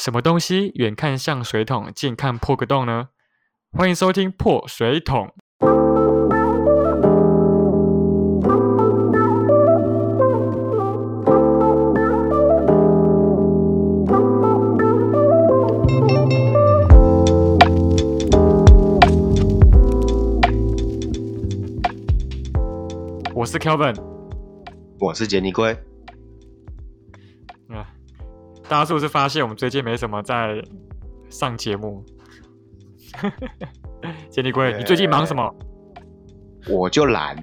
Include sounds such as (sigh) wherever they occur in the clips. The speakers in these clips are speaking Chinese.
什么东西远看像水桶，近看破个洞呢？欢迎收听破水桶。我是 Kelvin，我是杰尼龟。啊，大家是不是发现我们最近没什么在上节目？(laughs) 杰尼龟，你最近忙什么？我就懒，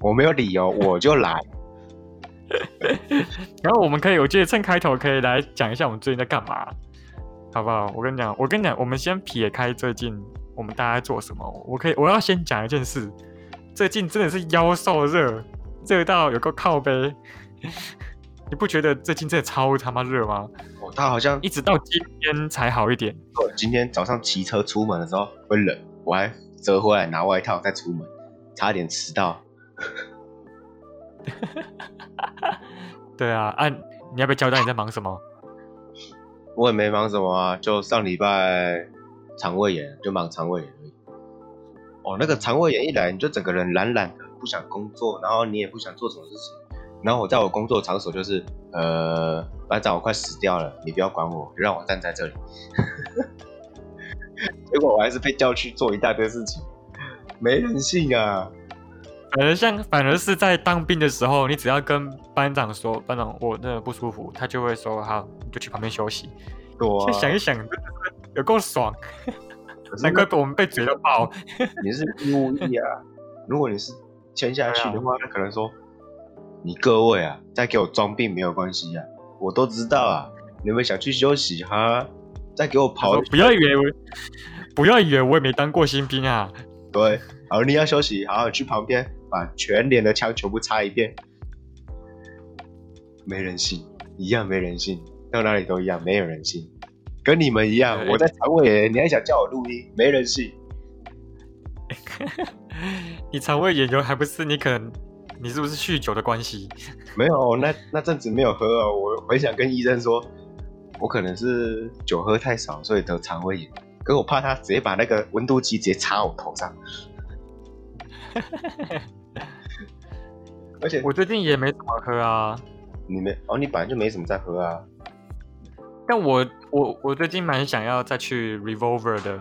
我没有理由，我就懒。(laughs) 然后我们可以，我觉得趁开头可以来讲一下我们最近在干嘛，好不好？我跟你讲，我跟你讲，我们先撇开最近我们大家在做什么，我可以，我要先讲一件事。最近真的是妖兽热，热到有个靠背。(laughs) 你不觉得最近真的超他妈热吗？哦，他好像一直到今天才好一点。今天早上骑车出门的时候会冷，我还折回来拿外套再出门，差点迟到。(laughs) 对啊，啊，你要不要交代你在忙什么？我也没忙什么啊，就上礼拜肠胃炎，就忙肠胃炎而已。哦，那个肠胃炎一来，你就整个人懒懒的，不想工作，然后你也不想做什么事情。然后我在我工作场所就是，呃，班长，我快死掉了，你不要管我，让我站在这里。(laughs) 结果我还是被叫去做一大堆事情，没人性啊！反而像，反而是在当兵的时候，你只要跟班长说，班长我那不舒服，他就会说好，你就去旁边休息。对，想一想，有够爽。难怪我们被嘴到爆。你是义务役啊？如果你是签下去的话，那可能说你各位啊，再给我装病没有关系啊，我都知道啊。你们想去休息哈？再给我跑，不要以为我，不要以为我也没当过新兵啊。对，好，你要休息，好好去旁边把全脸的枪全部擦一遍。没人性，一样没人性，到哪里都一样，没有人性。跟你们一样，我在肠胃炎，你还想叫我录音？没人性。(laughs) 你肠胃炎有还不是你可能你是不是酗酒的关系？(laughs) 没有，那那阵子没有喝哦。我很想跟医生说，我可能是酒喝太少，所以得肠胃炎。可我怕他直接把那个温度计直接插我头上。而且我最近也没怎么喝啊。你没哦？你本来就没怎么在喝啊。但我我我最近蛮想要再去 Revolver 的，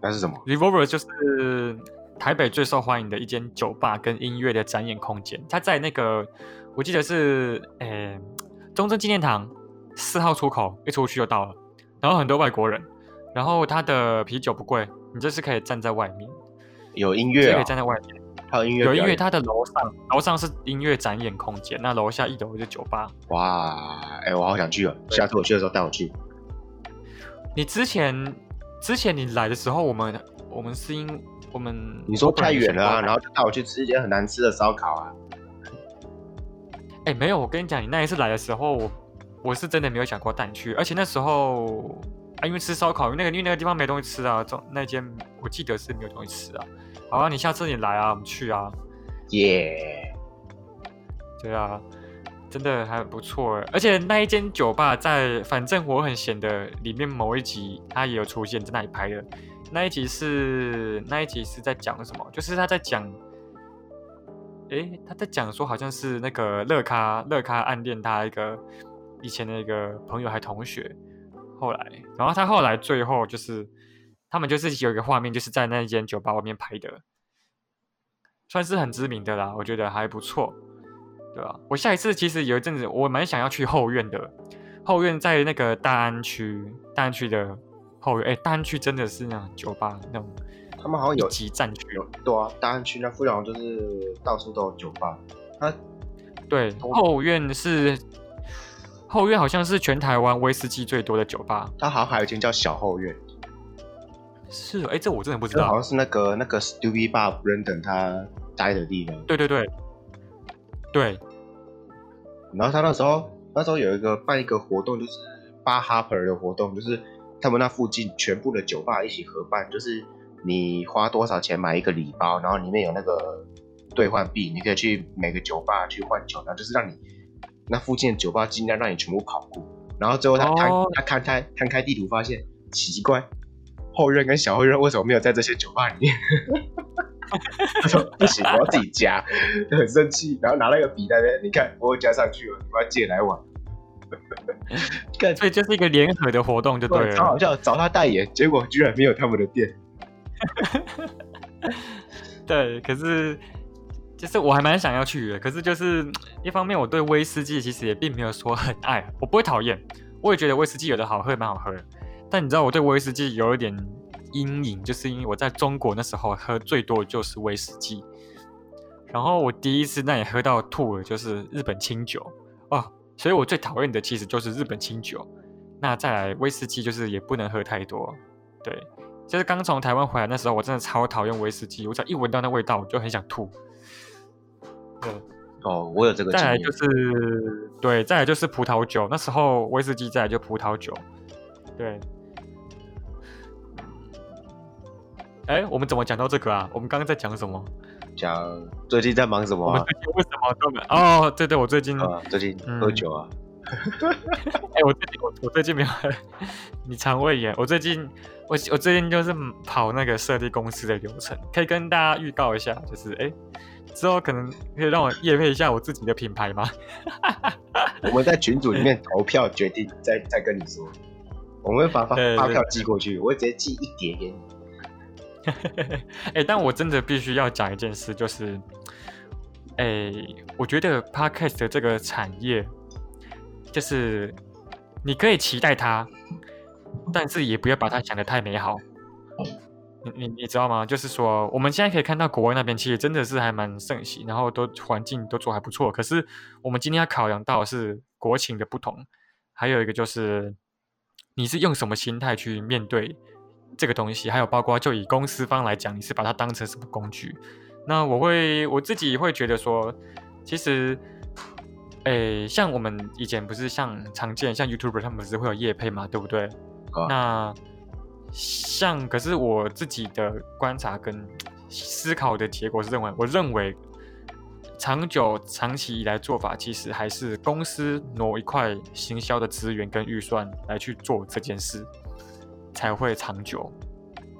那是什么？Revolver 就是台北最受欢迎的一间酒吧跟音乐的展演空间。它在那个我记得是诶中正纪念堂四号出口，一出去就到了。然后很多外国人，然后它的啤酒不贵，你就是可以站在外面，有音乐，可以站在外面。还有音乐，有音乐。它的楼上，楼上是音乐展演空间，那楼下一楼是酒吧。哇，哎，我好想去哦！下次我去的时候带我去。你之前之前你来的时候，我们我们是因我们你说太远了啊，然后就带我去吃一间很难吃的烧烤啊。哎，没有，我跟你讲，你那一次来的时候，我我是真的没有想过带你去，而且那时候啊，因为吃烧烤，因为那个因为那个地方没东西吃啊，中那间我记得是没有东西吃啊。好啊，你下次你来啊，我们去啊，耶！对啊，真的还不错而且那一间酒吧在《反正我很闲》的里面某一集，它也有出现在那里拍的。那一集是那一集是在讲什么？就是他在讲，诶，他在讲说好像是那个乐咖乐咖暗恋他一个以前的一个朋友还同学，后来，然后他后来最后就是。他们就是有一个画面，就是在那间酒吧外面拍的，算是很知名的啦，我觉得还不错，对吧？我下一次其实有一阵子我蛮想要去后院的，后院在那个大安区，大安区的后院，哎，大安区真的是那种酒吧那种，他们好像有集战区，对啊，大安区那附近就是到处都有酒吧，它对后院是后院好像是全台湾威士忌最多的酒吧，它好像还有一间叫小后院。是，哎，这我真的不知道。好像是那个那个 Stupid Bob Brandon 他待的地方。对对对，对。然后他那时候那时候有一个办一个活动，就是 Bar Harper 的活动，就是他们那附近全部的酒吧一起合办，就是你花多少钱买一个礼包，然后里面有那个兑换币，你可以去每个酒吧去换酒，然后就是让你那附近的酒吧尽量让你全部跑过，然后最后他摊、哦他摊开摊开地图，发现奇怪，后院跟小后院为什么没有在这些酒吧里面？(laughs) 他说不行，我要自己加，就很生气，然后拿了一个笔在那边，你看我有加上去了，你们要借来玩。(laughs) 干所以就是一个联合的活动就对了。超好笑，找他代言，结果居然没有他们的店。(laughs) 对，可是就是我还蛮想要去的，可是就是一方面我对威士忌其实也并没有说很爱，我不会讨厌，我也觉得威士忌有的好喝蛮好喝的，但你知道我对威士忌有一点阴影，就是因为我在中国那时候喝最多的就是威士忌，然后我第一次那也喝到吐了就是日本清酒哦，所以我最讨厌的其实就是日本清酒，那再来威士忌就是也不能喝太多，对。就是刚从台湾回来那时候，我真的超讨厌威士忌，我只要一闻到那味道，我就很想吐。对，哦，我有这个再来就。是对，再来就是葡萄酒，那时候威士忌，再来就葡萄酒。对。哎，我们怎么讲到这个啊？我们刚刚在讲什么？讲最近在忙什么啊？我们最近为什么都没？哦，对对，我最近，啊，最近喝酒啊？(laughs) 哎，我最近我我最近没有，你肠胃炎，我最近我我最近就是跑那个设立公司的流程，可以跟大家预告一下，就是哎，之后可能可以让我验配一下我自己的品牌吗？(laughs) (laughs) 我们在群组里面投票决定，再再跟你说。我们会把发发票寄过去，我会直接寄一叠给你。(laughs) 哎、但我真的必须要讲一件事，就是，哎、我觉得 podcast 的这个产业，就是你可以期待它，但是也不要把它想得太美好。你你你知道吗？就是说，我们现在可以看到国外那边其实真的是还蛮盛行，然后都环境都做还不错。可是我们今天要考量到是国情的不同，还有一个就是你是用什么心态去面对这个东西，还有包括就以公司方来讲，你是把它当成什么工具？那我会我自己会觉得说，其实，诶，像我们以前不是像常见像 YouTuber 他们不是会有业配嘛，对不对？啊那像可是我自己的观察跟思考的结果是认为，我认为长久长期以来做法，其实还是公司挪一块行销的资源跟预算来去做这件事，才会长久。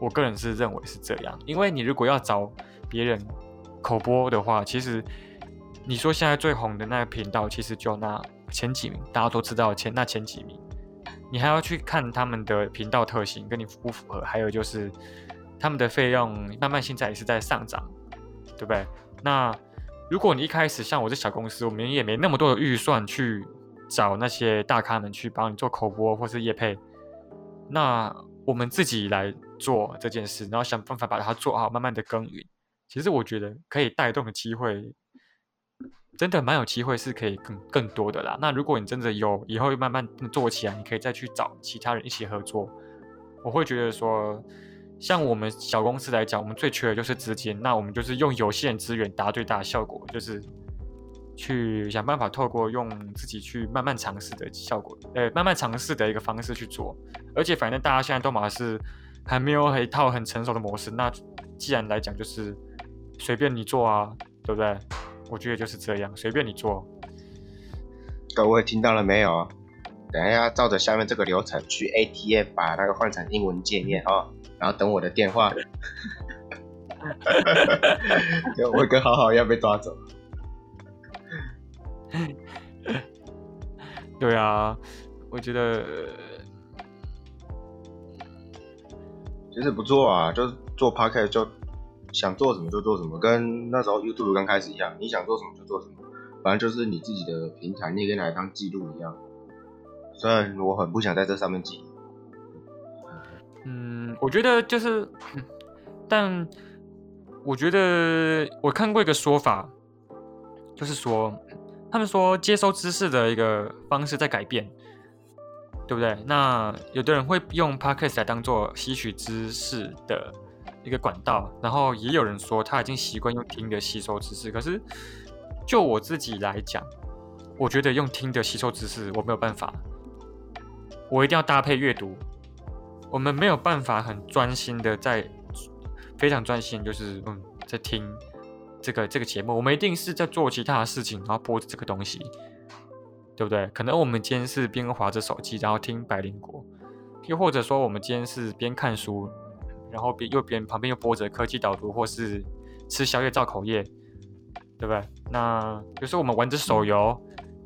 我个人是认为是这样，因为你如果要找别人口播的话，其实你说现在最红的那个频道，其实就那前几名，大家都知道前那前几名，你还要去看他们的频道特性跟你符不符合，还有就是他们的费用慢慢现在也是在上涨，对不对？那如果你一开始像我这小公司，我们也没那么多的预算去找那些大咖们去帮你做口播或是业配，那我们自己来做这件事，然后想办法把它做好，慢慢的耕耘。其实我觉得可以带动的机会，真的蛮有机会是可以更更多的啦。那如果你真的有以后慢慢做起来，你可以再去找其他人一起合作。我会觉得说，像我们小公司来讲，我们最缺的就是资金，那我们就是用有限资源达最大的效果，就是去想办法透过用自己去慢慢尝试的效果，呃，慢慢尝试的一个方式去做。而且反正大家现在都嘛是还没有一套很成熟的模式，那既然来讲就是随便你做啊，对不对？我觉得就是这样，随便你做。各位听到了没有？等一下照着下面这个流程去 ATM 把那个换成英文界面哦，然后等我的电话。(laughs) (laughs) 就我跟好好要被抓走。对啊，我觉得其实不错啊，就是做 podcast 就想做什么就做什么，跟那时候 YouTube 刚开始一样，你想做什么就做什么，反正就是你自己的平台，你也可以拿来当记录一样。虽然我很不想在这上面记，嗯，我觉得就是，但我觉得我看过一个说法，就是说，他们说接收知识的一个方式在改变，对不对？那有的人会用 podcast 来当做吸取知识的一个管道，然后也有人说他已经习惯用听的吸收知识。可是就我自己来讲，我觉得用听的吸收知识我没有办法，我一定要搭配阅读。我们没有办法很专心的在非常专心，就是嗯，在听这个这个节目。我们一定是在做其他的事情，然后播这个东西。对不对？可能我们今天是边划着手机，然后听百灵果，又或者说我们今天是边看书，然后边右边旁边又播着科技导读，或是吃宵夜造口业，对不对？那有时候我们玩着手游，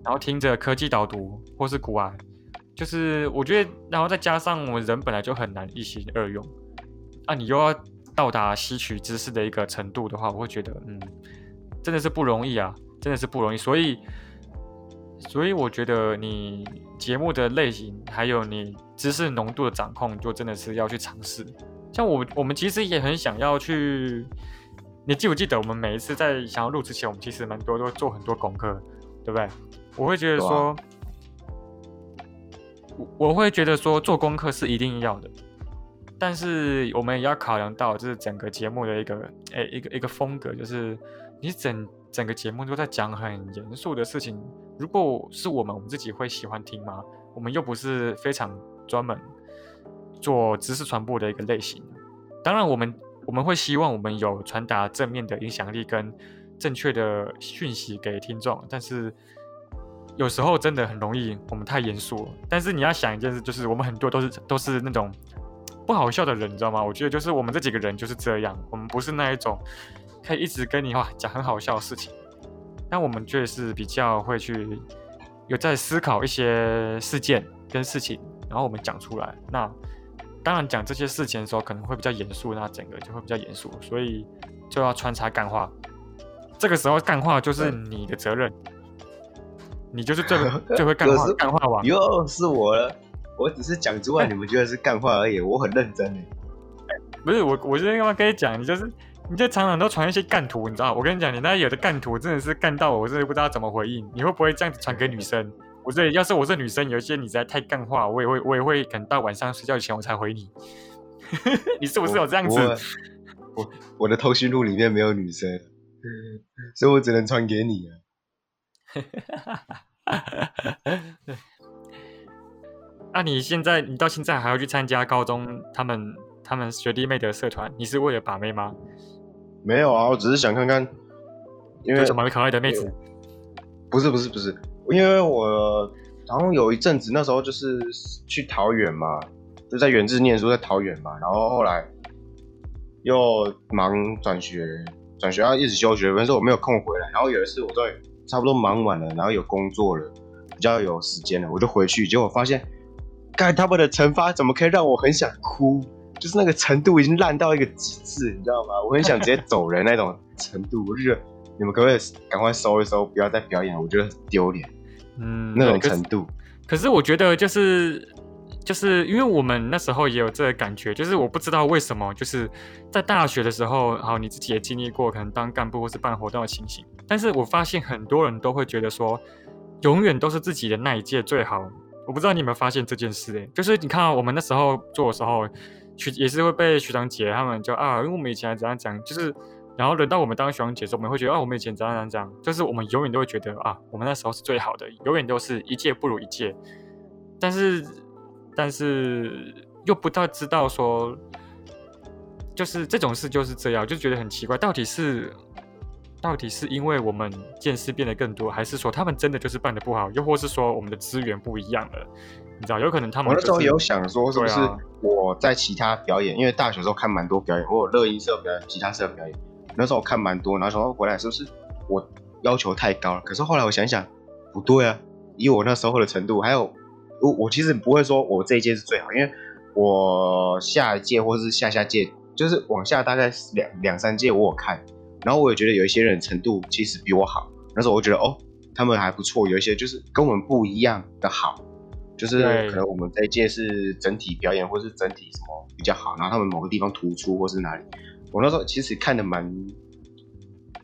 然后听着科技导读，或是古玩，就是我觉得，然后再加上我们人本来就很难一心二用，啊，你又要到达吸取知识的一个程度的话，我会觉得，嗯，真的是不容易啊，真的是不容易。所以，所以我觉得你节目的类型，还有你知识浓度的掌控，就真的是要去尝试。像我，我们其实也很想要去。你记不记得我们每一次在想要录之前，我们其实蛮多都做很多功课，对不对？我会觉得说，我我会觉得说做功课是一定要的，但是我们也要考量到就是整个节目的一个诶一个一个风格，就是你整整个节目都在讲很严肃的事情，如果是我们我们自己会喜欢听吗？我们又不是非常专门做知识传播的一个类型，当然我们。我们会希望我们有传达正面的影响力跟正确的讯息给听众，但是有时候真的很容易我们太严肃。但是你要想一件事，就是我们很多都是都是那种不好笑的人，你知道吗？我觉得就是我们这几个人就是这样，我们不是那一种可以一直跟你话讲很好笑的事情，但我们却是比较会去有在思考一些事件跟事情，然后我们讲出来。那当然，讲这些事情的时候可能会比较严肃，那整个就会比较严肃，所以就要穿插干话。这个时候干话就是你的责任，你就是最 (laughs) 最会干话干话王。又是我了，我只是讲之外，(laughs) 你们觉得是干话而已，我很认真诶。不是我，我今天干嘛跟你讲？你就是你在常常都传一些干图，你知道？我跟你讲，你那有的干图真的是干到我，我真的不知道怎么回应。你会不会这样子传给女生？我这要是我是女生，有一些你在太干话，我也会我也会等到晚上睡觉前我才回你。(laughs) 你是不是有这样子？我我的通讯录里面没有女生，所以我只能传给你啊。(laughs) 那你现在你到现在还要去参加高中他们他们学弟妹的社团？你是为了把妹吗？没有啊，我只是想看看，因为蛮可爱的妹子。不是不是不是。因为我好像有一阵子，那时候就是去桃园嘛，就在原治念书，在桃园嘛。然后后来又忙转学，转学要一直休学，但是我没有空回来。然后有一次，我在差不多忙完了，然后有工作了，比较有时间了，我就回去，结果发现，看他们的惩罚怎么可以让我很想哭，就是那个程度已经烂到一个极致，你知道吗？我很想直接走人那种程度。我就觉得你们可不可以赶快收一收，不要再表演，我觉得很丢脸。嗯，那种程度。可是我觉得就是就是因为我们那时候也有这个感觉，就是我不知道为什么，就是在大学的时候，好你自己也经历过可能当干部或是办活动的情形。但是我发现很多人都会觉得说，永远都是自己的那一届最好。我不知道你有没有发现这件事？诶，就是你看我们那时候做的时候，学也是会被学长姐他们就啊，因为我们以前怎样讲，就是。然后轮到我们当学长姐的时候，我们会觉得啊，我们以前怎样怎样怎样，就是我们永远都会觉得啊，我们那时候是最好的，永远都是一届不如一届。但是，但是又不太知道说，就是这种事就是这样，就觉得很奇怪，到底是到底是因为我们见识变得更多，还是说他们真的就是办的不好，又或是说我们的资源不一样了？你知道，有可能他们我那时候有想说，是不是我在其他表演，因为大学时候看蛮多表演，我有乐音社表演，吉他社表演。那时候我看蛮多，然后说回来是不是我要求太高了？可是后来我想想，不对啊，以我那时候的程度，还有我我其实不会说我这一届是最好，因为我下一届或是下下届，就是往下大概两两三届我有看，然后我也觉得有一些人程度其实比我好。那时候我觉得哦，他们还不错，有一些就是跟我们不一样的好，就是可能我们这一届是整体表演或是整体什么比较好，然后他们某个地方突出或是哪里。我那时候其实看的蛮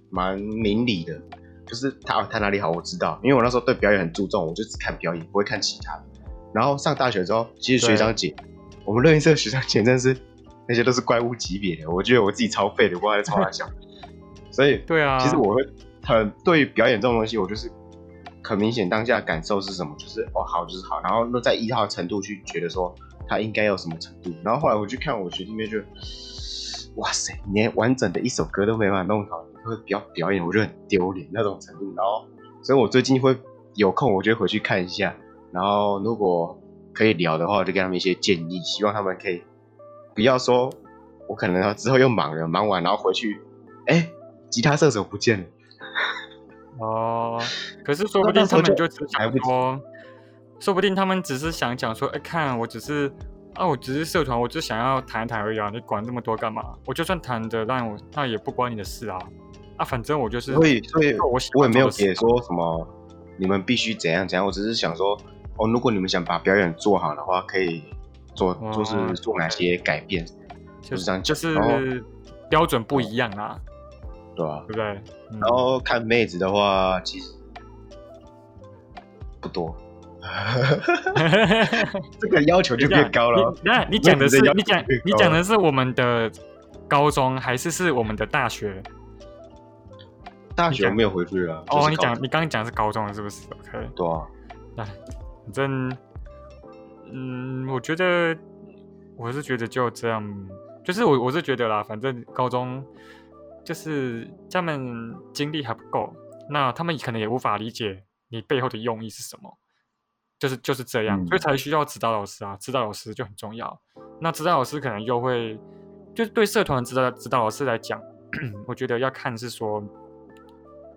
蛮明理的，就是他他哪里好我知道，因为我那时候对表演很注重，我就只看表演，不会看其他的。然后上大学之后，其实学长姐，我们乐音社学长姐真的是那些都是怪物级别的，我觉得我自己超废的，我还超爱笑。所以 (laughs) 对啊，其实我会很对于表演这种东西，我就是很明显当下感受是什么，就是哦好就是好，然后那在一号程度去觉得说他应该有什么程度，然后后来我去看我学弟妹就。哇塞，连完整的一首歌都没办法弄好，你会比较表演，我觉得很丢脸那种程度。然后，所以我最近会有空我就回去看一下，然后如果可以聊的话，我就给他们一些建议，希望他们可以不要说，我可能之后又忙了，忙完然后回去，哎，吉他射手不见了。哦，可是说不定他们就只想说，说不定他们只是想讲说，哎，看我只是啊，我只是社团，我只想要谈一谈而已啊，你管那么多干嘛？我就算谈的让我，那也不关你的事啊。啊，反正我就是，所以所以，我我也没有写说什么，你们必须怎样怎样，我只是想说，哦，如果你们想把表演做好的话，可以做，就是做哪些改变，就是这样，就是标准不一样啊，对吧？对不对？然后看妹子的话，其实不多，(laughs) 这个要求就变高了。那你讲的是你讲你讲的是我们的高中还是是我们的大学？大学没有回去啊。哦，你讲你刚刚讲是高中是不是？OK，对啊。那，反正，嗯，我觉得我是觉得就这样，就是我我是觉得啦，反正高中就是他们经历还不够，那他们可能也无法理解你背后的用意是什么，就是就是这样，所以才需要指导老师啊，指导老师就很重要。那指导老师可能又会，就是对社团指导指导老师来讲，(clears throat) 我觉得要看是说。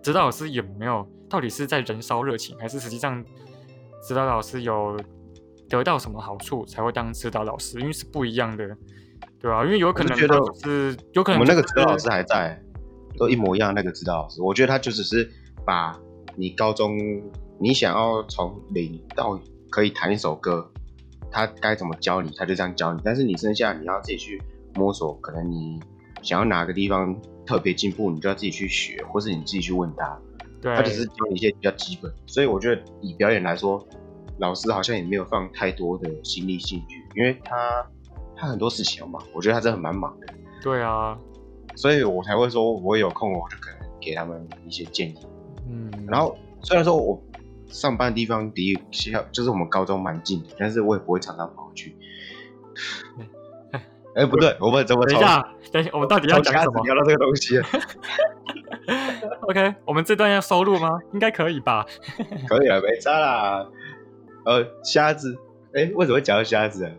指导老师有没有？到底是在燃烧热情，还是实际上指导老师有得到什么好处才会当指导老师？因为是不一样的，对啊？因为有可能觉得是有可能我们那个指导老师还在，都一模一样。那个指导老师，我觉得他就只是把你高中你想要从零到可以弹一首歌，他该怎么教你，他就这样教你。但是你剩下你要自己去摸索，可能你想要哪个地方。特别进步，你就要自己去学，或是你自己去问他。对，他只是教你一些比较基本。所以我觉得以表演来说，老师好像也没有放太多的心力兴趣，因为他他很多事情要忙，我觉得他真的蛮忙的。对啊，所以我才会说，我有空我就可能给他们一些建议。嗯，然后虽然说我上班的地方离学校就是我们高中蛮近的，但是我也不会常常跑去。(laughs) 哎，不对，我们怎么？等一下，等一下，我们到底要讲什么？聊到这个东西。OK，我们这段要收录吗？应该可以吧？可以啊，没差啦。呃，瞎子，哎，为什么会讲到瞎子？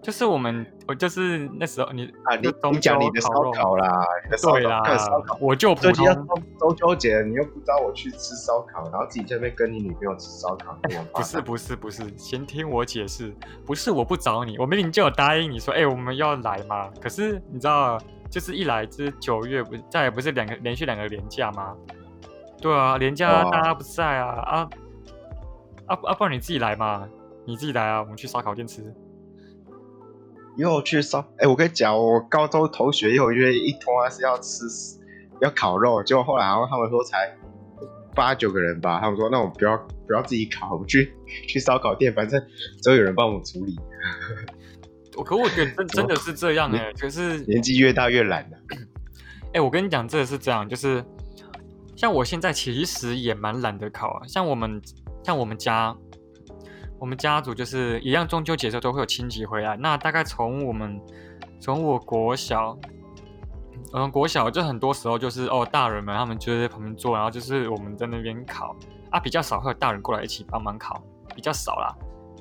就是我们，我就是那时候你啊，你你讲你的烧烤啦，你的烧烤，我就不通。中秋节你又不招我去吃烧烤，然后自己这边跟你女朋友吃烧烤，不是不是不是，先听我解释，不是我不找你，我明明就有答应你说，哎，我们要来嘛。可是你知道，就是一来就是九月不再也不是两个连续两个连假吗？对啊，连假大家不在啊啊啊啊！不然你自己来嘛，你自己来啊，我们去烧烤店吃。又去烧哎！我跟你讲，我高中同学又约一通啊，是要吃要烤肉，结果后来然后他们说才八九个人吧，他们说那我不要不要自己烤，我们去 (laughs) 去烧烤店，反正总有人帮我们处理。我可我觉得真真的是这样哎，(laughs) 就是年纪越大越懒了。(coughs) 哎，我跟你讲，真的是这样，就是像我现在其实也蛮懒得烤啊，像我们像我们家。我们家族就是一样，中秋节的时候都会有亲戚回来。那大概从我们从我国小，嗯，国小就很多时候就是哦，大人们他们就在旁边坐，然后就是我们在那边烤啊，比较少会有大人过来一起帮忙烤，比较少啦。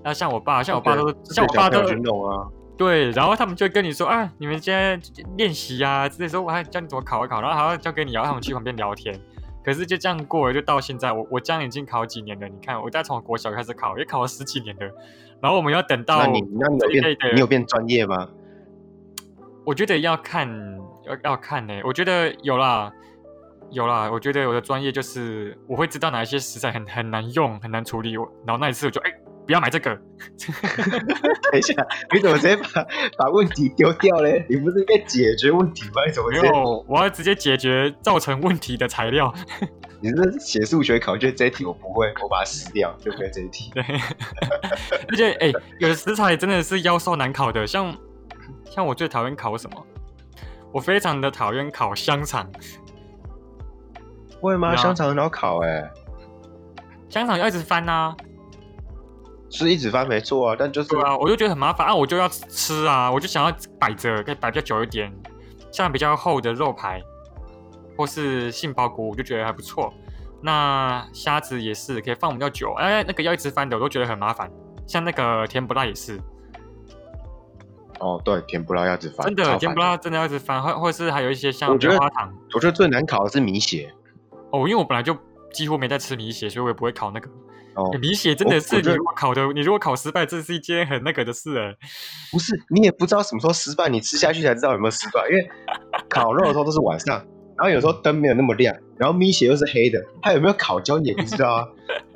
那像我爸，像我爸都像我爸都啊，对，然后他们就跟你说啊，你们今天练习啊，这时候我还教你怎么烤一烤，然后还要教给你，然后他们去旁边聊天。可是就这样过了，就到现在，我我这样已经考几年了。你看，我再从国小开始考，也考了十几年了。然后我们要等到你，那你有变？你有变专业吗？我觉得要看，要要看呢。我觉得有啦，有啦。我觉得我的专业就是我会知道哪一些食材很很难用，很难处理。然后那一次我就哎。不要买这个。(laughs) 等一下，你怎么直接把 (laughs) 把问题丢掉嘞？你不是应该解决问题吗？你怎么没有？我要直接解决造成问题的材料。(laughs) 你是写数学考卷这一题我不会，我把它撕掉，就会这一题。对。而且，哎，有的食材真的是妖兽难考的，像像我最讨厌考什么？我非常的讨厌烤香肠。会吗？香肠很好烤哎。香肠要一直翻啊。是一直翻没错啊，但就是对啊，我就觉得很麻烦啊，我就要吃啊，我就想要摆着，可以摆比较久一点，像比较厚的肉排或是杏鲍菇，我就觉得还不错。那虾子也是可以放比较久，哎，那个要一直翻的我都觉得很麻烦。像那个甜不辣也是，哦，对，甜不辣要一直翻，真的甜不辣真的要一直翻，或或是还有一些像棉花糖我觉得最难烤的是米血。哦，因为我本来就几乎没在吃米血，所以我也不会烤那个。哦欸，米血真的是你如果烤的，你如果烤失败，这是一件很那个的事哎。不是，你也不知道什么时候失败，你吃下去才知道有没有失败。因为烤肉的时候都是晚上，然后有时候灯没有那么亮，然后米血又是黑的，它有没有烤焦你也不知道啊。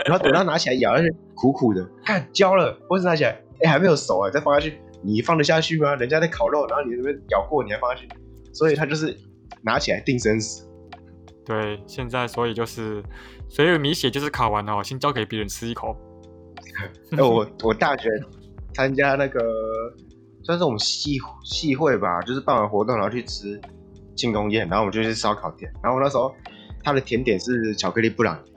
然后等到拿起来咬下去，苦苦的，看焦了，或是拿起来，哎、还没有熟啊、再放下去，你放得下去吗？人家在烤肉，然后你那边咬过，你还放下去，所以它就是拿起来定生死。对，现在所以就是，所以米血就是烤完了哦，先交给别人吃一口。(laughs) 哎、我我大学参加那个算是我们系系会吧，就是办完活动然后去吃庆功宴，然后我们就去烧烤店，然后我那时候他的甜点是巧克力布朗尼，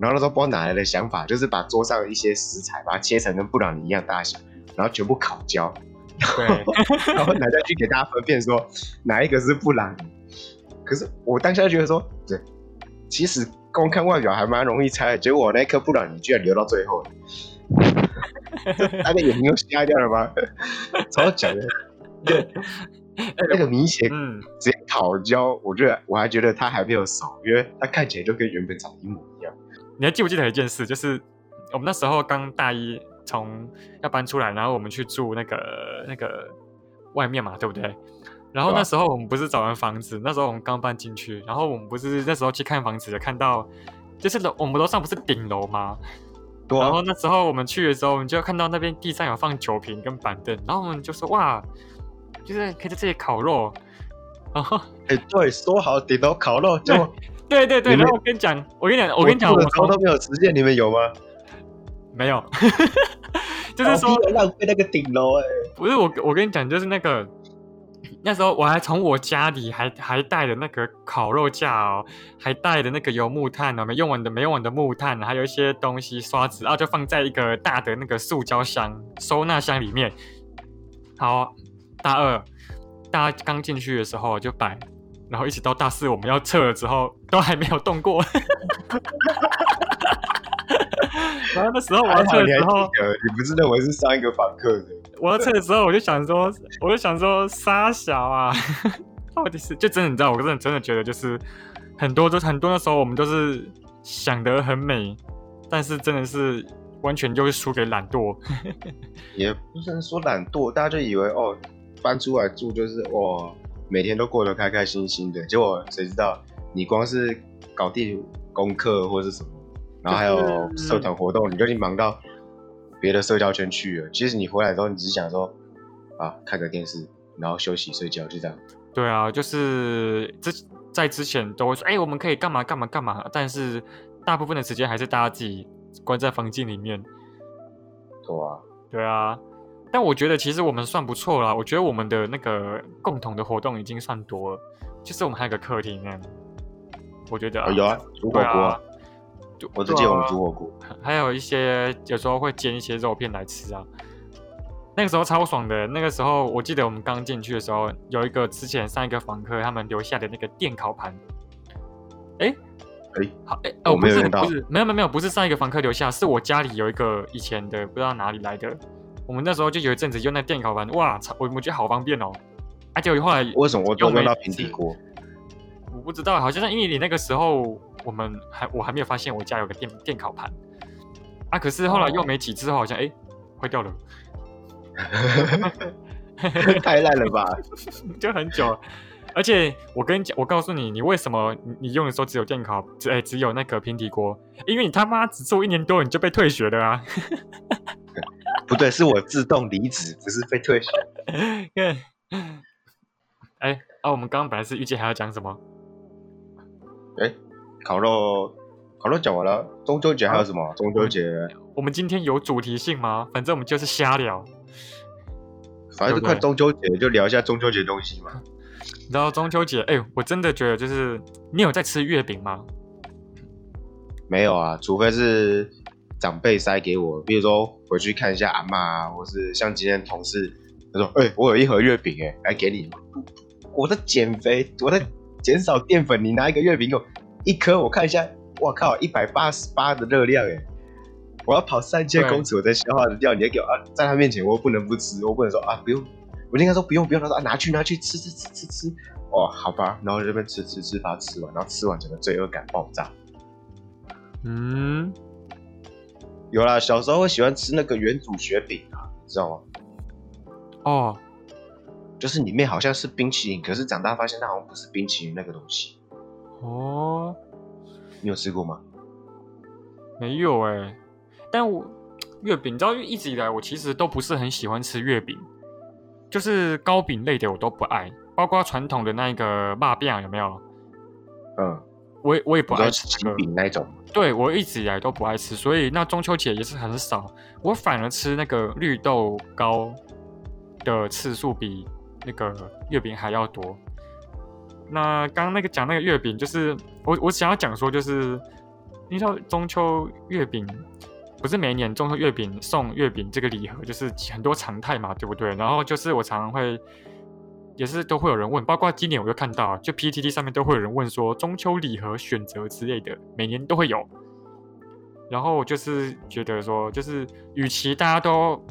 然后那时候不知道哪来的想法，就是把桌上的一些食材把它切成跟布朗尼一样大小，然后全部烤焦，对，(laughs) 然后拿下去给大家分辨说哪一个是布朗尼。可是我当下就觉得说，对，其实光看外表还蛮容易猜的，结果我那颗布朗你居然留到最后了，大家眼睛都瞎掉了吗？超强的，对，那个米血嗯，直接烤焦，我觉得我还觉得他还没有熟，因为他看起来就跟原本长得一模一样。你还记不记得一件事？就是我们那时候刚大一，从要搬出来，然后我们去住那个那个外面嘛，对不对？然后那时候我们不是找完房子，那时候我们刚搬进去，然后我们不是那时候去看房子，有看到就是楼我们楼上不是顶楼吗？对啊然后，那时候我们去的时候，我们就看到那边地上有放酒瓶跟板凳，然后我们就说哇，就是可以在这里烤肉。然后哎、对，说好顶楼烤肉，就对对对，然后我跟你讲，我跟你讲，我跟你讲，我住的时候从都没有实践，你们有吗？没有，(laughs) 就是说浪费那个顶楼哎、不是我，我跟你讲，就是那个那时候我还从我家里还还带的那个烤肉架哦，还带的那个油木炭哦，没用完的没用完的木炭，还有一些东西刷子，然后就放在一个大的那个塑胶箱收纳箱里面。好，大二大家刚进去的时候就摆，然后一直到大四我们要撤了之后都还没有动过。(laughs) 然后那时候我要撤的时候，你不是认为是上一个访客的？我要测的时候，我就想说，我就想说，沙小啊，到底是就真的，你知道，我真的真的觉得，就是很多都很多的时候我们都是想得很美，但是真的是完全就是输给懒惰。(laughs) 也不是说懒惰，大家就以为哦，搬出来住就是哇，每天都过得开开心心的。结果谁知道，你光是搞定功课或是什么，然后还有社团活动，你就已经忙到别的社交圈去了。其实你回来之后，你只是想说啊，看个电视，然后休息睡觉，就这样。对啊，就是之在之前都会说，哎、我们可以干嘛干嘛干嘛，但是大部分的时间还是大家自己关在房间里面。对啊，对啊，但我觉得其实我们算不错啦。我觉得我们的那个共同的活动已经算多了，就是我们还有个客厅呢。我觉得、啊哦有啊，煮火锅、啊，就我只记得我们煮火锅。还有一些有时候会煎一些肉片来吃啊。那个时候超爽的。那个时候我记得我们刚进去的时候，有一个之前上一个房客他们留下的那个电烤盘。哎哎好哎我哦不是没有用到不是没有没有没有不是上一个房客留下，是我家里有一个以前的不知道哪里来的。我们那时候就有一阵子用那电烤盘，哇，超我我觉得好方便哦。而且后来为什么我都用没用到平底锅？我不知道，好像是因为你那个时候我们还我还没有发现我家有个电电烤盘啊，可是后来哦用没几次后好像哎坏掉了，(laughs) 太烂了吧！(laughs) 就很久。而且我跟你讲，我告诉你，你为什么你你用的时候只有电烤，只哎只有那个平底锅？因为你他妈只做一年多你就被退学了啊！不对，是我自动离职，不是被退学。看，(laughs) 哎啊，我们刚刚本来是预计还要讲什么？烤肉，烤肉讲完了，中秋节还有什么？中秋节，我们今天有主题性吗？反正我们就是瞎聊。反正就快中秋节，就聊一下中秋节东西嘛。(laughs) 然后中秋节，哎、我真的觉得就是你有在吃月饼吗？没有啊，除非是长辈塞给我，比如说回去看一下阿妈啊，或是像今天同事他说：“哎、我有一盒月饼，哎，来给你。”我在减肥，我在减少淀粉，你拿一个月饼给我一颗，我看一下我靠，一百八十八的热量哎，我要跑三千公尺我才消化得掉，你要给我啊，在他面前我不能不吃，我不能说啊不用，我应该说不用不用，他说啊拿去拿去吃吃吃吃吃，哦好吧，然后这边吃吃吃把它吃完，然后吃完整个罪恶感爆炸。嗯，有啦，小时候会喜欢吃那个原主雪饼啊，你知道吗？哦，就是里面好像是冰淇淋，可是长大发现它好像不是冰淇淋那个东西。哦，你有吃过吗？没有哎，但我月饼，你知道，一直以来我其实都不是很喜欢吃月饼，就是糕饼类的我都不爱，包括传统的那个辣饼有没有？嗯，我也我也不爱吃喜饼那种。对我一直以来都不爱吃，所以那中秋节也是很少，我反而吃那个绿豆糕的次数比那个月饼还要多。那刚刚那个讲那个月饼，就是我我想要讲说，就是你知道中秋月饼不是每一年中秋月饼送月饼这个礼盒，就是很多常态嘛，对不对？然后就是我常常会也是都会有人问，包括今年我又看到，就 PTT 上面都会有人问说中秋礼盒选择之类的，每年都会有。然后就是觉得说，就是与其大家都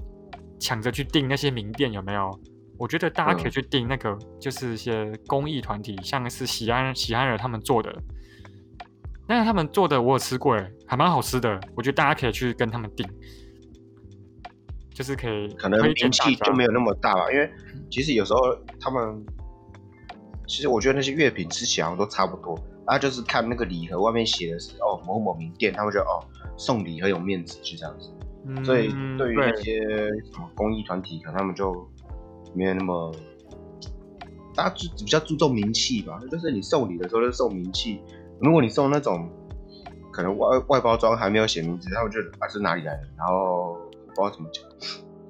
抢着去订那些名店，有没有？我觉得大家可以去订那个，就是一些公益团体，像是喜安喜安人他们做的。但是他们做的我有吃过，哎，还蛮好吃的。我觉得大家可以去跟他们订，就是可以可能名气就没有那么大吧。因为其实有时候他们，其实我觉得那些月饼吃起来都差不多。啊，就是看那个礼盒外面写的是哦某某名店，他们觉得哦送礼很有面子，就这样子。所以对于那些什么公益团体，可能他们就。没有那么，大家比较注重名气吧，就是你送礼的时候就送名气。如果你送那种可能外外包装还没有写名字，他们就啊是哪里来的，然后不知道怎么讲。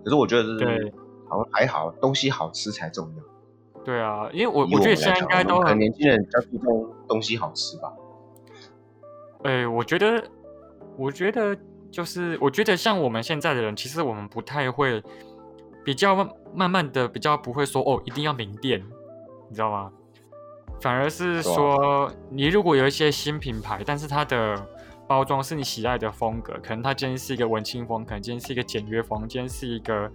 可是我觉得是好像还好，东西好吃才重要。对啊，因为我我觉得现在应该都很年轻人比较注重东西好吃吧。哎，我觉得，我觉得就是我觉得像我们现在的人，其实我们不太会。比较慢慢的，比较不会说哦，一定要名店，你知道吗？反而是说，你如果有一些新品牌，但是它的包装是你喜爱的风格，可能它今天是一个文青风，可能今天是一个简约风，今天是一个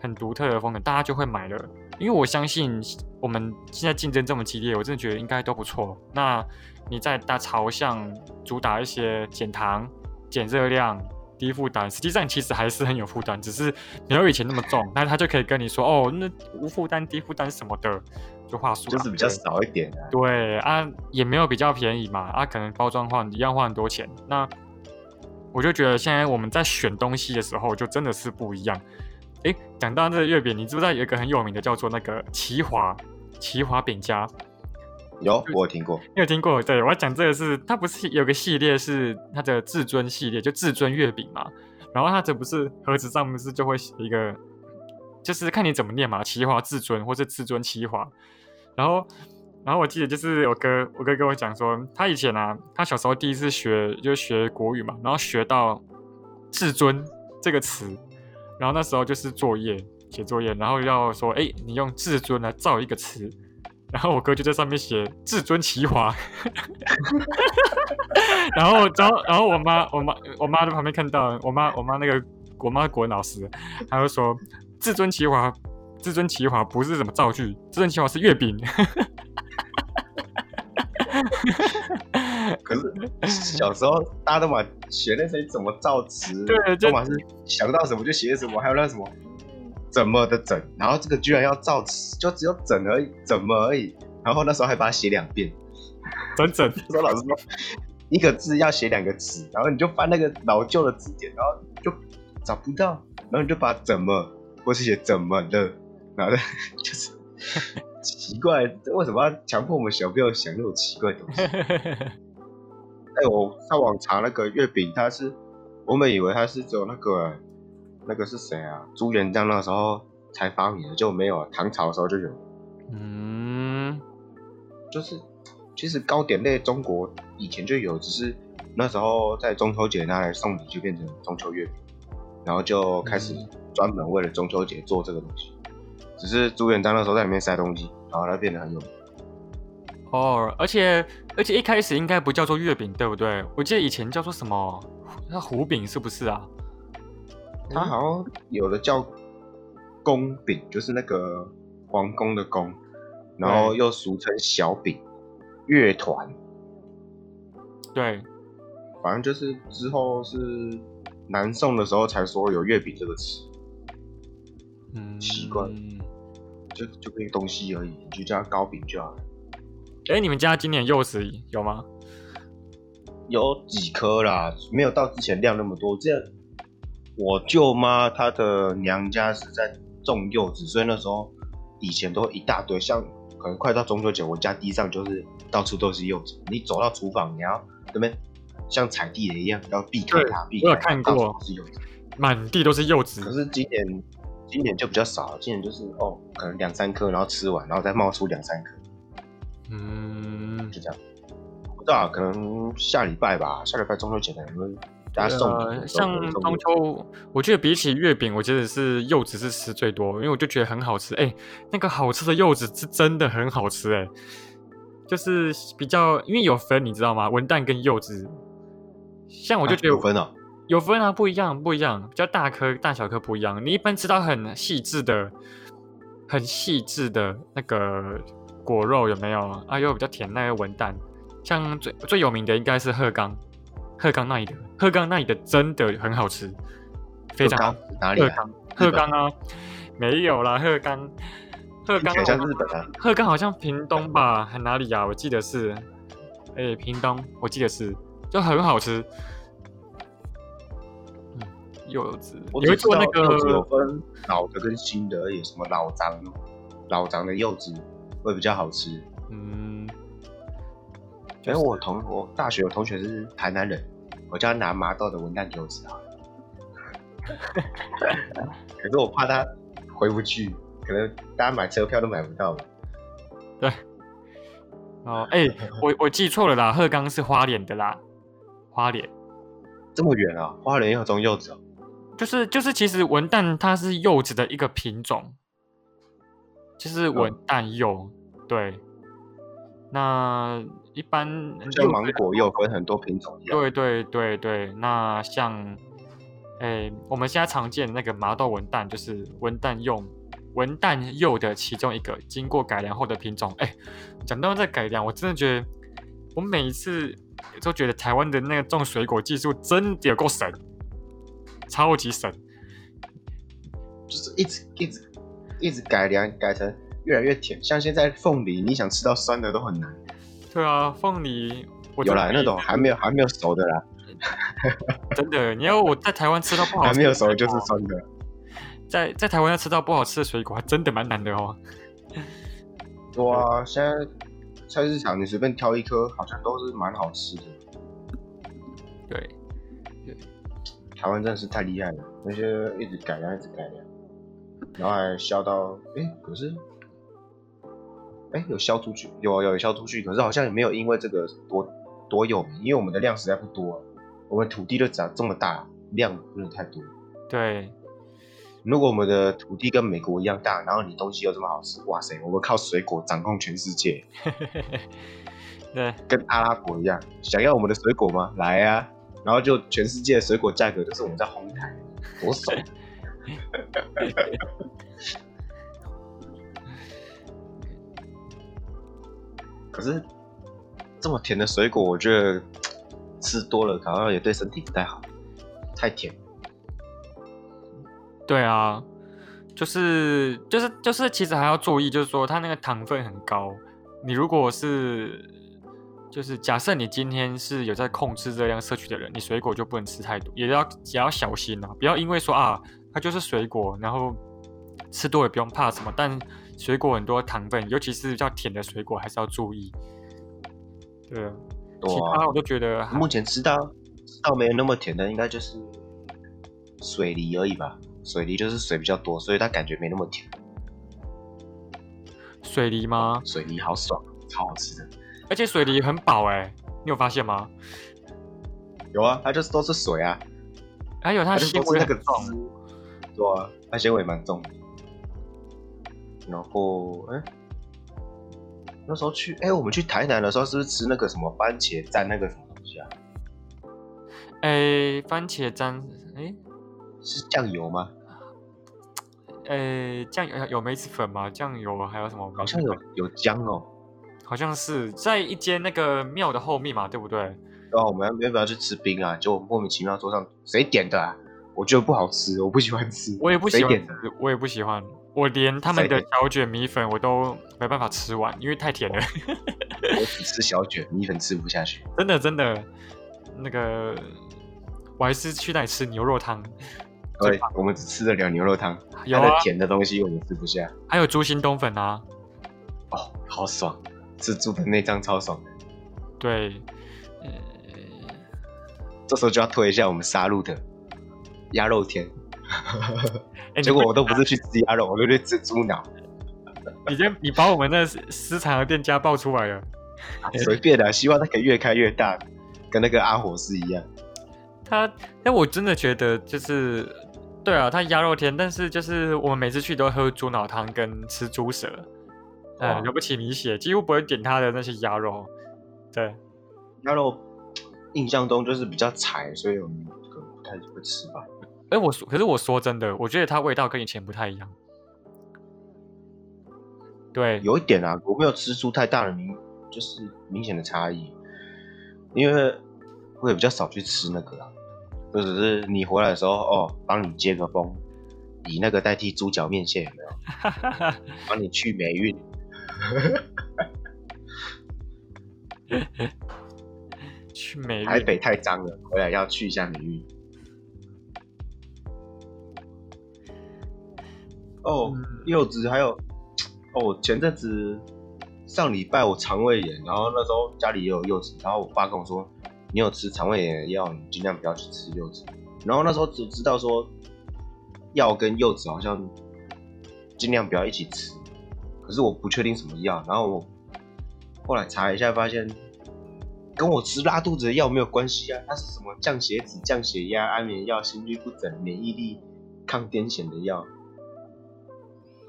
很独特的风格，大家就会买了。因为我相信我们现在竞争这么激烈，我真的觉得应该都不错。那你在大朝向主打一些减糖、减热量。低负担，实际上其实还是很有负担，只是没有以前那么重。那他就可以跟你说，哦，那无负担、低负担什么的，就话术就是比较少一点。对啊，也没有比较便宜嘛，啊，可能包装换一样花很多钱。那我就觉得现在我们在选东西的时候，就真的是不一样。诶，讲到这个月饼，你知不知道有一个很有名的叫做那个奇华奇华饼家？有，我有听过。你有听过？对我要讲这个是，它不是有个系列是它的至尊系列，就至尊月饼嘛。然后它这不是盒子上不是就会写一个，就是看你怎么念嘛，奇华至尊或者至尊奇华。然后，然后我记得就是我哥，我哥跟我讲说，他以前啊，他小时候第一次学就学国语嘛，然后学到至尊这个词，然后那时候就是作业写作业，然后要说，哎，你用至尊来造一个词。然后我哥就在上面写“至尊奇华”，(laughs) 然后，然后，然后我妈，我妈，我妈在旁边看到，我妈，我妈那个，我妈国文老师，她就说“至尊奇华”，“至尊奇华”不是什么造句，“至尊奇华”是月饼。可是小时候大家都嘛学那些怎么造词，对，都嘛是想到什么就写什么，还有那什么。怎么的整？然后这个居然要造词，就只有整而已，怎么而已？然后那时候还把它写两遍，整整。(laughs) 说老师说一个字要写两个词，然后你就翻那个老旧的字典，然后就找不到，然后你就把怎么或是写怎么的，然后 (laughs) 就是奇怪，为什么要强迫我们小朋友想那种奇怪的东西？(laughs) 哎，我上网查那个月饼，它是我们以为它是只有那个。那个是谁啊？朱元璋那时候才发明的，就没有唐朝的时候就有。嗯，就是其实糕点类中国以前就有，只是那时候在中秋节拿来送礼就变成中秋月饼，然后就开始专门为了中秋节做这个东西。只是朱元璋那时候在里面塞东西，然后它变得很有名。哦，而且而且一开始应该不叫做月饼，对不对？我记得以前叫做什么？那胡饼是不是啊？它好像有的叫宫饼，就是那个皇宫的宫，然后又俗称小饼、乐团，对，反正就是之后是南宋的时候才说有月饼这个词，嗯，奇怪就就个东西而已，你就叫它糕饼就好了。哎，你们家今年柚子有吗？有几颗啦，没有到之前量那么多。这样，我舅妈她的娘家是在种柚子，所以那时候以前都一大堆。像可能快到中秋节，我家地上就是到处都是柚子。你走到厨房，你要对不对？像踩地雷一样，要避开它，避开。我有看过，是柚子，满地都是柚子。可是今年今年就比较少，今年就是哦，可能两三颗，然后吃完，然后再冒出两三颗。嗯，就这样。不知道，可能下礼拜吧。下礼拜中秋节可能会大家送。像中秋，我觉得比起月饼，我觉得是柚子是吃最多，因为我就觉得很好吃。哎，那个好吃的柚子是真的很好吃，哎，就是比较因为有分，你知道吗？文旦跟柚子，像我就觉得有分啊，有分啊，不一样，不一样，比较大颗、大小颗不一样。你一般吃到很细致的、很细致的那个。果肉有没有啊？又比较甜那个文旦，像最最有名的应该是鹤冈，鹤冈那里的鹤冈那里的真的很好吃，非常哪里？鹤冈，鹤冈啊，没有啦，鹤冈，鹤冈像日本啊，鹤冈好像屏东吧，还哪里啊？我记得是，哎，屏东，我记得是，就很好吃。嗯，柚子，有一做那个有分老的跟新的，而已，什么老张，老张的柚子。会比较好吃，嗯。因为我同我大学有同学是台南人，我叫他拿麻豆的文旦给我吃啊。(laughs) 可是我怕他回不去，可能大家买车票都买不到吧。对。哦，哎，我我记错了啦，鹤冈是花莲的啦，花莲。这么远啊？花莲要种柚子哦。就是就是，其实文旦它是柚子的一个品种，就是文旦柚。对，那一般像芒果又分很多品种。对对对对，那像，诶，我们现在常见的那个麻豆文旦，就是文旦柚，文旦柚的其中一个经过改良后的品种。哎，讲到这改良，我真的觉得，我每一次都觉得台湾的那个种水果技术真的有够神，超级神，就是一直一直一直改良改成。越来越甜，像现在凤梨，你想吃到酸的都很难。对啊，凤梨有啦，那种还没有还没有熟的啦。(laughs) 真的，你要我在台湾吃到不好，还没有熟就是酸的。在在台湾要吃到不好吃的水果，还真的蛮难的哦。哇，现在菜市场你随便挑一颗，好像都是蛮好吃的。对，对，台湾真的是太厉害了，那些一直改良，一直改良，然后还笑到，哎，可是。哎，有销出去，有有销出去，可是好像也没有因为这个多多有名，因为我们的量实在不多，我们土地就长这么大，量不能太多。对，如果我们的土地跟美国一样大，然后你东西又这么好吃，哇塞，我们靠水果掌控全世界。(laughs) 对，跟阿拉伯一样，想要我们的水果吗？来呀，然后就全世界的水果价格都是我们在哄抬，多爽。(laughs) 可是这么甜的水果，我觉得吃多了好像也对身体不太好，太甜。对啊，就是就是就是，其实还要注意，就是说它那个糖分很高。你如果是就是假设你今天是有在控制热量摄取的人，你水果就不能吃太多，也要也要小心啊，不要因为说啊它就是水果，然后吃多也不用怕什么，但。水果很多糖分，尤其是较甜的水果，还是要注意。对啊，其他我都觉得目前吃到吃到没有那么甜的，应该就是水梨而已吧。水梨就是水比较多，所以它感觉没那么甜。水梨吗？水梨好爽，超好吃的，而且水梨很饱哎，你有发现吗？有啊，它就是都是水啊，还有它纤维很重，对啊，它纤维蛮重。然后，哎，那时候去，哎、我们去台南的时候，是不是吃那个什么番茄蘸那个什么东西啊？哎，番茄蘸，哎是酱油吗？哎，酱油有梅子粉吗？酱油还有什么？好像有，有姜哦。好像是在一间那个庙的后面嘛，对不对？然后我们要不要去吃冰啊？就莫名其妙桌上谁点的、啊？我觉得不好吃，我不喜欢吃。我也不喜欢我也不喜欢，我连他们的小卷米粉我都没办法吃完，因为太甜了。我 (laughs) 只吃小卷，米粉吃不下去。真的真的，那个我还是去那里吃牛肉汤，对，我们只吃得了牛肉汤，有啊，甜的东西我们吃不下。还有猪心冬粉啊，哦，好爽，吃猪的内脏超爽的。对，呃，这时候就要推一下我们杀戮的鸭肉天，(laughs) 哎结果我都不是，去吃鸭肉，我都去吃猪脑，你先你把我们那私私藏的店家爆出来了。随便的，希望它可以越开越大，跟那个阿火是一样。他，但我真的觉得就是，对啊，他鸭肉天，但是就是我们每次去都喝猪脑汤跟吃猪舌，哇嗯，了不起米血，几乎不会点他的那些鸭肉。对，鸭肉印象中就是比较柴，所以我们可能不太会吃吧。哎，我说，可是我说真的，我觉得它味道跟以前不太一样。对，有一点啊，我没有吃出太大的明，就是明显的差异，因为我也比较少去吃那个啦，就只是你回来的时候，哦，帮你接个风，以那个代替猪脚面线有没有？(laughs) 帮你去霉运。去霉运台北太脏了，回来要去一下霉运。哦，嗯柚子还有 (tsk) 哦，前阵子上礼拜我肠胃炎，然后那时候家里也有柚子，然后我爸跟我说，你有吃肠胃炎的药，你尽量不要去吃柚子。然后那时候只知道说，药跟柚子好像尽量不要一起吃，可是我不确定什么药。然后我后来查一下，发现跟我吃拉肚子的药没有关系啊，它是什么降血脂、降血压、安眠药、心律不整、免疫力、抗癫痫的药。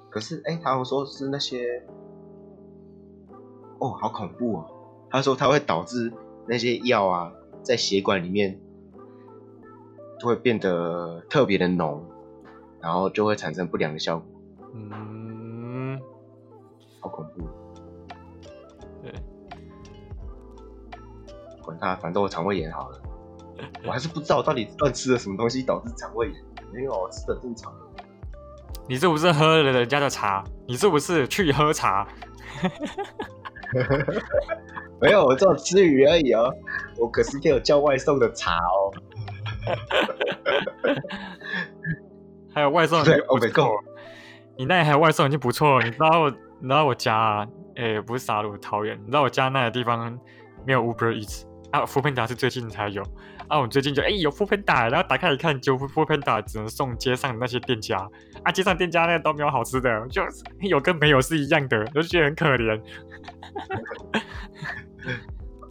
可是，哎、他们说是那些，哦，好恐怖哦！他说它会导致那些药啊，在血管里面就会变得特别的浓，然后就会产生不良的效果，嗯，好恐怖。对，管他，反正我肠胃炎好了。(laughs) 我还是不知道我到底乱吃了什么东西导致肠胃炎。没有，我吃的正常。你是不是喝了人家的茶？你是不是去喝茶？(laughs) 没有，我只有吃鱼而已哦。我可是也有叫外送的茶哦。(laughs) 还有外送已对经不 Oh my God 你那里还有外送已经不错了。你知道我，你知道我家啊，诶、不是沙鲁桃园，你知道我家那个地方没有 Uber Eats 啊 o o Panda 是最近才有啊。我最近就诶、有 f o o Panda，然后打开一看，就 f o o Panda 只能送街上的那些店家啊，街上店家那个都没有好吃的，就是有跟没有是一样的，我就觉得很可怜。(laughs)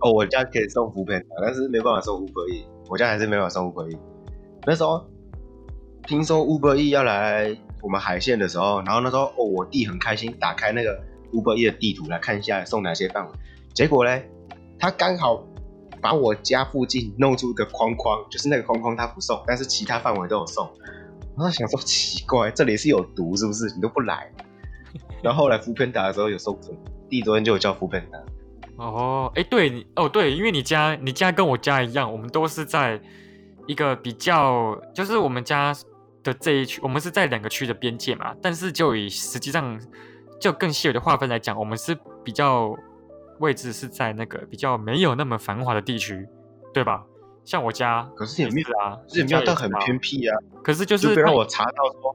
哦，我家可以送福片，但是没办法送 Uber E，我家还是没办法送 Uber E。那时候听说 Uber E 要来我们海线的时候，然后那时候哦，我弟很开心，打开那个 Uber E 的地图来看一下送哪些范围。结果嘞，他刚好把我家附近弄出一个框框，就是那个框框他不送，但是其他范围都有送。然后想说奇怪，这里是有毒是不是？你都不来。然后后来福片打的时候有送什么？弟昨天就有叫福片打。哦，哎，对，你哦对，因为你家你家跟我家一样，我们都是在一个比较，就是我们家的这一区，我们是在两个区的边界嘛，但是就以实际上就更细微的划分来讲，我们是比较位置是在那个比较没有那么繁华的地区，对吧？像我家可是也没有是啊，也没有到很偏僻啊，可是就就是别让我查到说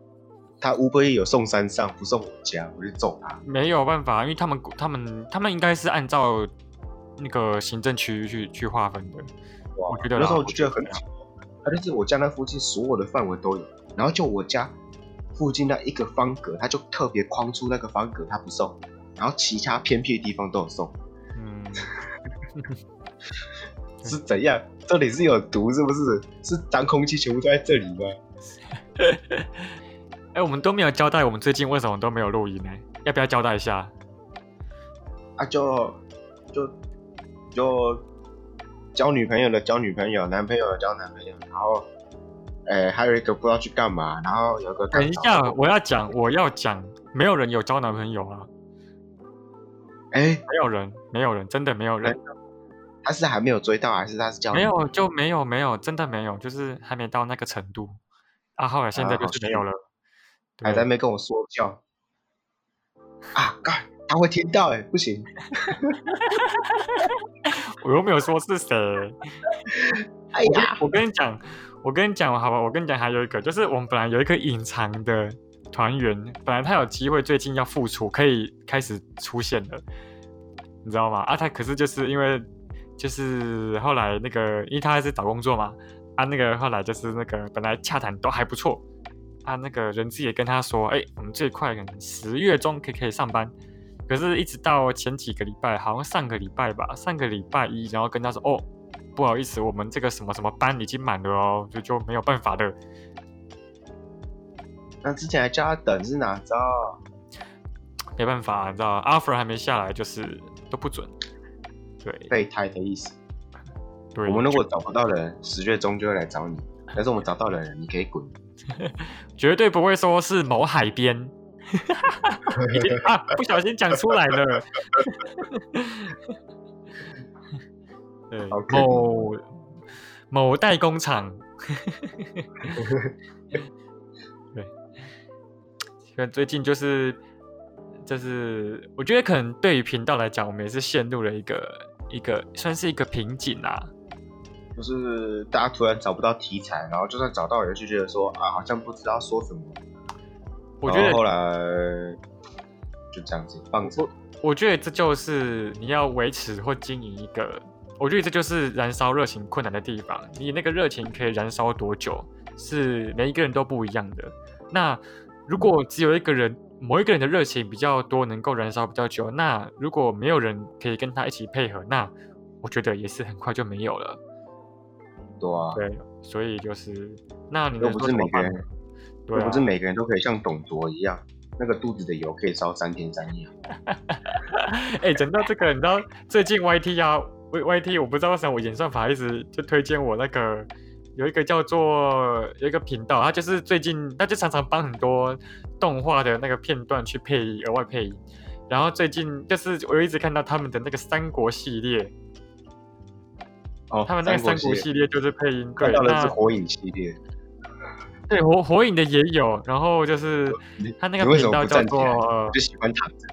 他乌龟有送山上，不送我家，我就揍他。没有办法，因为他们他们他们应该是按照那个行政区域去去划分的。哇我觉得那时候我就觉得很巧，他就是我家那附近所有的范围都有，然后就我家附近那一个方格，他就特别框出那个方格他不送，然后其他偏僻的地方都有送，嗯，(laughs) 是怎样？这里是有毒是不是？是脏空气全部都在这里吗？(laughs) 哎、我们都没有交代我们最近为什么都没有录音呢？要不要交代一下？啊就就就交女朋友的交女朋友，男朋友的交男朋友，然后，哎，还有一个不知道去干嘛，然后有个等一下，我要讲，我要讲，没有人有交男朋友啊，哎，没有人，没有人，真的没有人，他是还没有追到，还是他是叫没有就没有没有，真的没有，就是还没到那个程度，啊，后来现在就是没有了，还在没跟我说教，啊，干，他会听到哎，不行。我又没有说是谁。哎呀，我跟你讲，我跟你讲，好吧，我跟你讲，还有一个，就是我们本来有一个隐藏的团员，本来他有机会最近要复出，可以开始出现了，你知道吗？啊，他可是就是因为就是后来那个，因为他还是找工作嘛，啊，那个后来就是那个本来洽谈都还不错，啊，那个人资也跟他说，哎，我们最快可能十月中可以可以上班。可是，一直到前几个礼拜，好像上个礼拜吧，上个礼拜一，然后跟他说：“哦，不好意思，我们这个什么什么班已经满了哦，就就没有办法的。”那之前还叫他等是哪招？没办法，你知道，offer 还没下来，就是都不准。对，备胎的意思。对，我们如果找不到人，十月中就会来找你。但是我们找到人，你可以滚。(laughs) 绝对不会说是某海边。啊，不小心讲出来了。(laughs) 对，某某代工厂。(laughs) 对，因为最近就是就是，我觉得可能对于频道来讲，我们也是陷入了一个一个算是一个瓶颈啊。就是大家突然找不到题材，然后就算找到，也就觉得说啊，好像不知道说什么。我觉得后来就这样子放着。我我觉得这就是你要维持或经营一个，我觉得这就是燃烧热情困难的地方。你那个热情可以燃烧多久，是每一个人都不一样的。那如果只有一个人，某一个人的热情比较多，能够燃烧比较久，那如果没有人可以跟他一起配合，那我觉得也是很快就没有了。对啊。对，所以就是，那你又不是每个人。对，不是每个人都可以像董卓一样，那个肚子的油可以烧三天三夜。(laughs) 哎，讲到这个，你知道最近 YT 啊，Y Y T，我不知道为什么我演算法一直就推荐我那个有一个叫做有一个频道，他就是最近他就常常帮很多动画的那个片段去配额外配。音，然后最近就是我一直看到他们的那个三国系列，哦，他们那个三国系列。就是配音，对到的是火影系列。对火火影的也有，然后就是他那个频道叫做就喜欢躺着。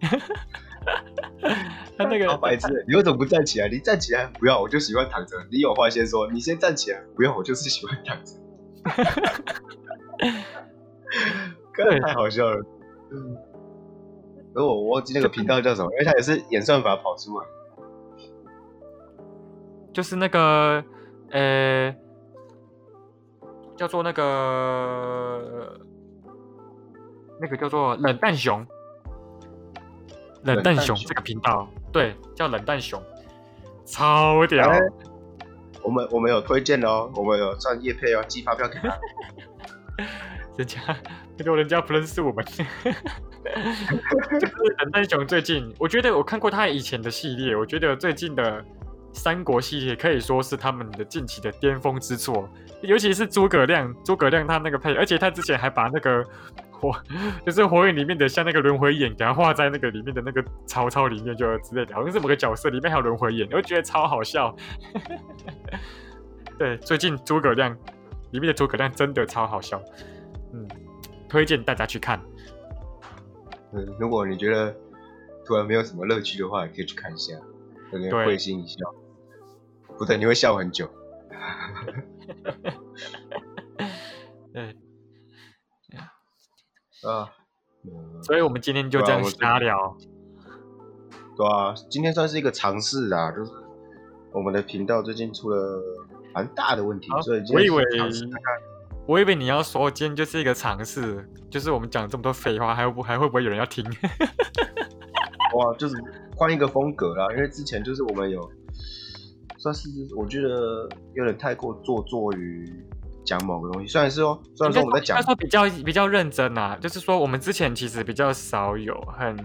(laughs) (laughs) 他那个白痴，你为什么不站起来？你站起来不要，我就喜欢躺着。你有话先说，你先站起来，不要，我就是喜欢躺着。哥太好笑了。嗯，而我忘记那个频道叫什么，因为他也是演算法跑出来，就是那个呃。叫做那个那个叫做冷淡熊，冷淡熊这个频道，对，叫冷淡熊，超屌。我们我们有推荐哦，我们有赚业配哦，寄发票给他。(laughs) 人家那个人家不认识我们。(laughs) 就是冷淡熊最近，我觉得我看过他以前的系列，我觉得最近的三国系列可以说是他们的近期的巅峰之作。尤其是诸葛亮，诸葛亮他那个配，而且他之前还把那个火，(laughs) 就是火影里面的像那个轮回眼，给他画在那个里面的那个曹操里面，就之类的，好像是某个角色里面还有轮回眼，我觉得超好笑。(laughs) 对，最近诸葛亮里面的诸葛亮真的超好笑，嗯，推荐大家去看。嗯，如果你觉得突然没有什么乐趣的话，可以去看一下，可能会心一笑，不对，你会笑很久。(laughs) 啊，所以我们今天就这样瞎聊。对啊，今天算是一个尝试啊，就是我们的频道最近出了蛮大的问题，所以我以为，我以为你要说今天就是一个尝试，就是我们讲这么多废话，还不还会不会有人要听？(laughs) 哇，就是换一个风格啦，因为之前就是我们有。算是我觉得有点太过做作于讲某个东西，虽然是说，虽然说我们在讲，他说比较比较认真啊，就是说我们之前其实比较少有很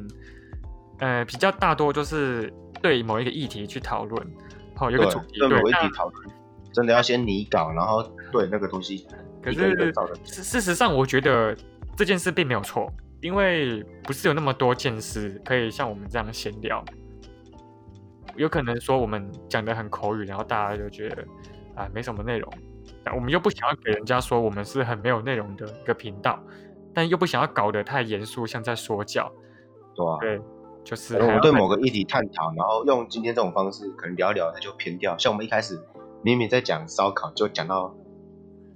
呃比较大多就是对某一个议题去讨论，好、有个对主题，对某一那题讨论，真的要先拟稿，然后对那个东西可是事事实上，我觉得这件事并没有错，因为不是有那么多见识可以像我们这样闲聊。有可能说我们讲的很口语，然后大家就觉得啊没什么内容，但我们又不想要给人家说我们是很没有内容的一个频道，但又不想要搞得太严肃，像在说教。对啊、对，就是我们对某个议题探讨，然后用今天这种方式，可能聊一聊，它就偏掉。像我们一开始明明在讲烧烤，就讲到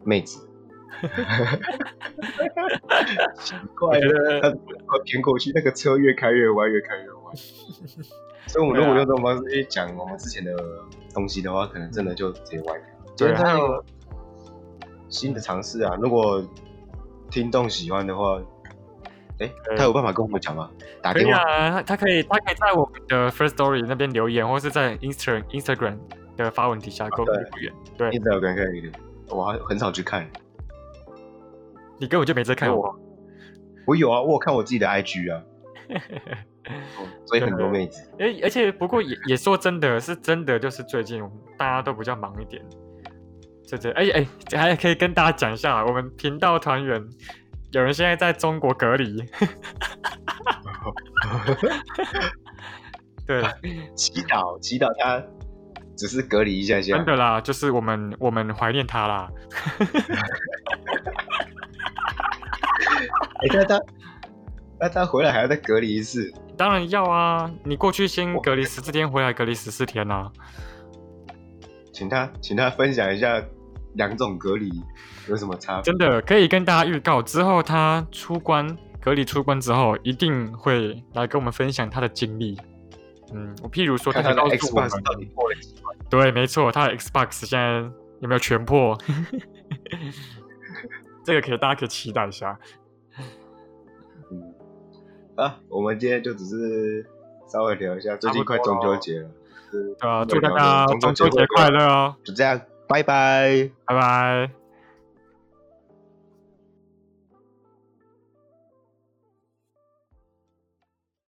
妹子，(laughs) 奇我怪了，他快偏过去，那个车越开越歪，越开越歪。(laughs) 所以，我们如果用这种方式去讲我们之前的东西的话，可能真的就直接歪掉。今对还有天这个新的尝试啊，如果听众喜欢的话，哎、对他有办法跟我们讲吗？打电话。啊，他他可以他可以在我们的 First Story 那边留言，或是在 Instagram Instagram 的发文底下给我们对留言。对一直有人可以，我还很少去看。你根本就没在看我。我有啊，我有看我自己的 IG 啊，哦 (laughs) 所以很多妹子。而而且不过也也说真的是真的，就是最近大家都比较忙一点，这这哎哎，这还可以跟大家讲一下，我们频道团员有人现在在中国隔离，对，(laughs) 祈祷，祈祷他只是隔离一下下真。的啦，就是我们我们怀念他啦，哎、那他那他回来还要再隔离一次，当然要啊，你过去先隔离十四天，回来隔离十四天啊，请他请他分享一下两种隔离有什么差别。真的可以跟大家预告，之后他出关隔离出关之后，一定会来跟我们分享他的经历。嗯，我譬如说，他的就告诉我们 Xbox 到底破了几关？对，没错，他的 Xbox 现在有没有全破？(laughs) 这个可以，大家可以期待一下。嗯，啊，我们今天就只是稍微聊一下，最近快中秋节了，对啊，祝大家中秋节快乐哦！就这样，拜拜。拜拜。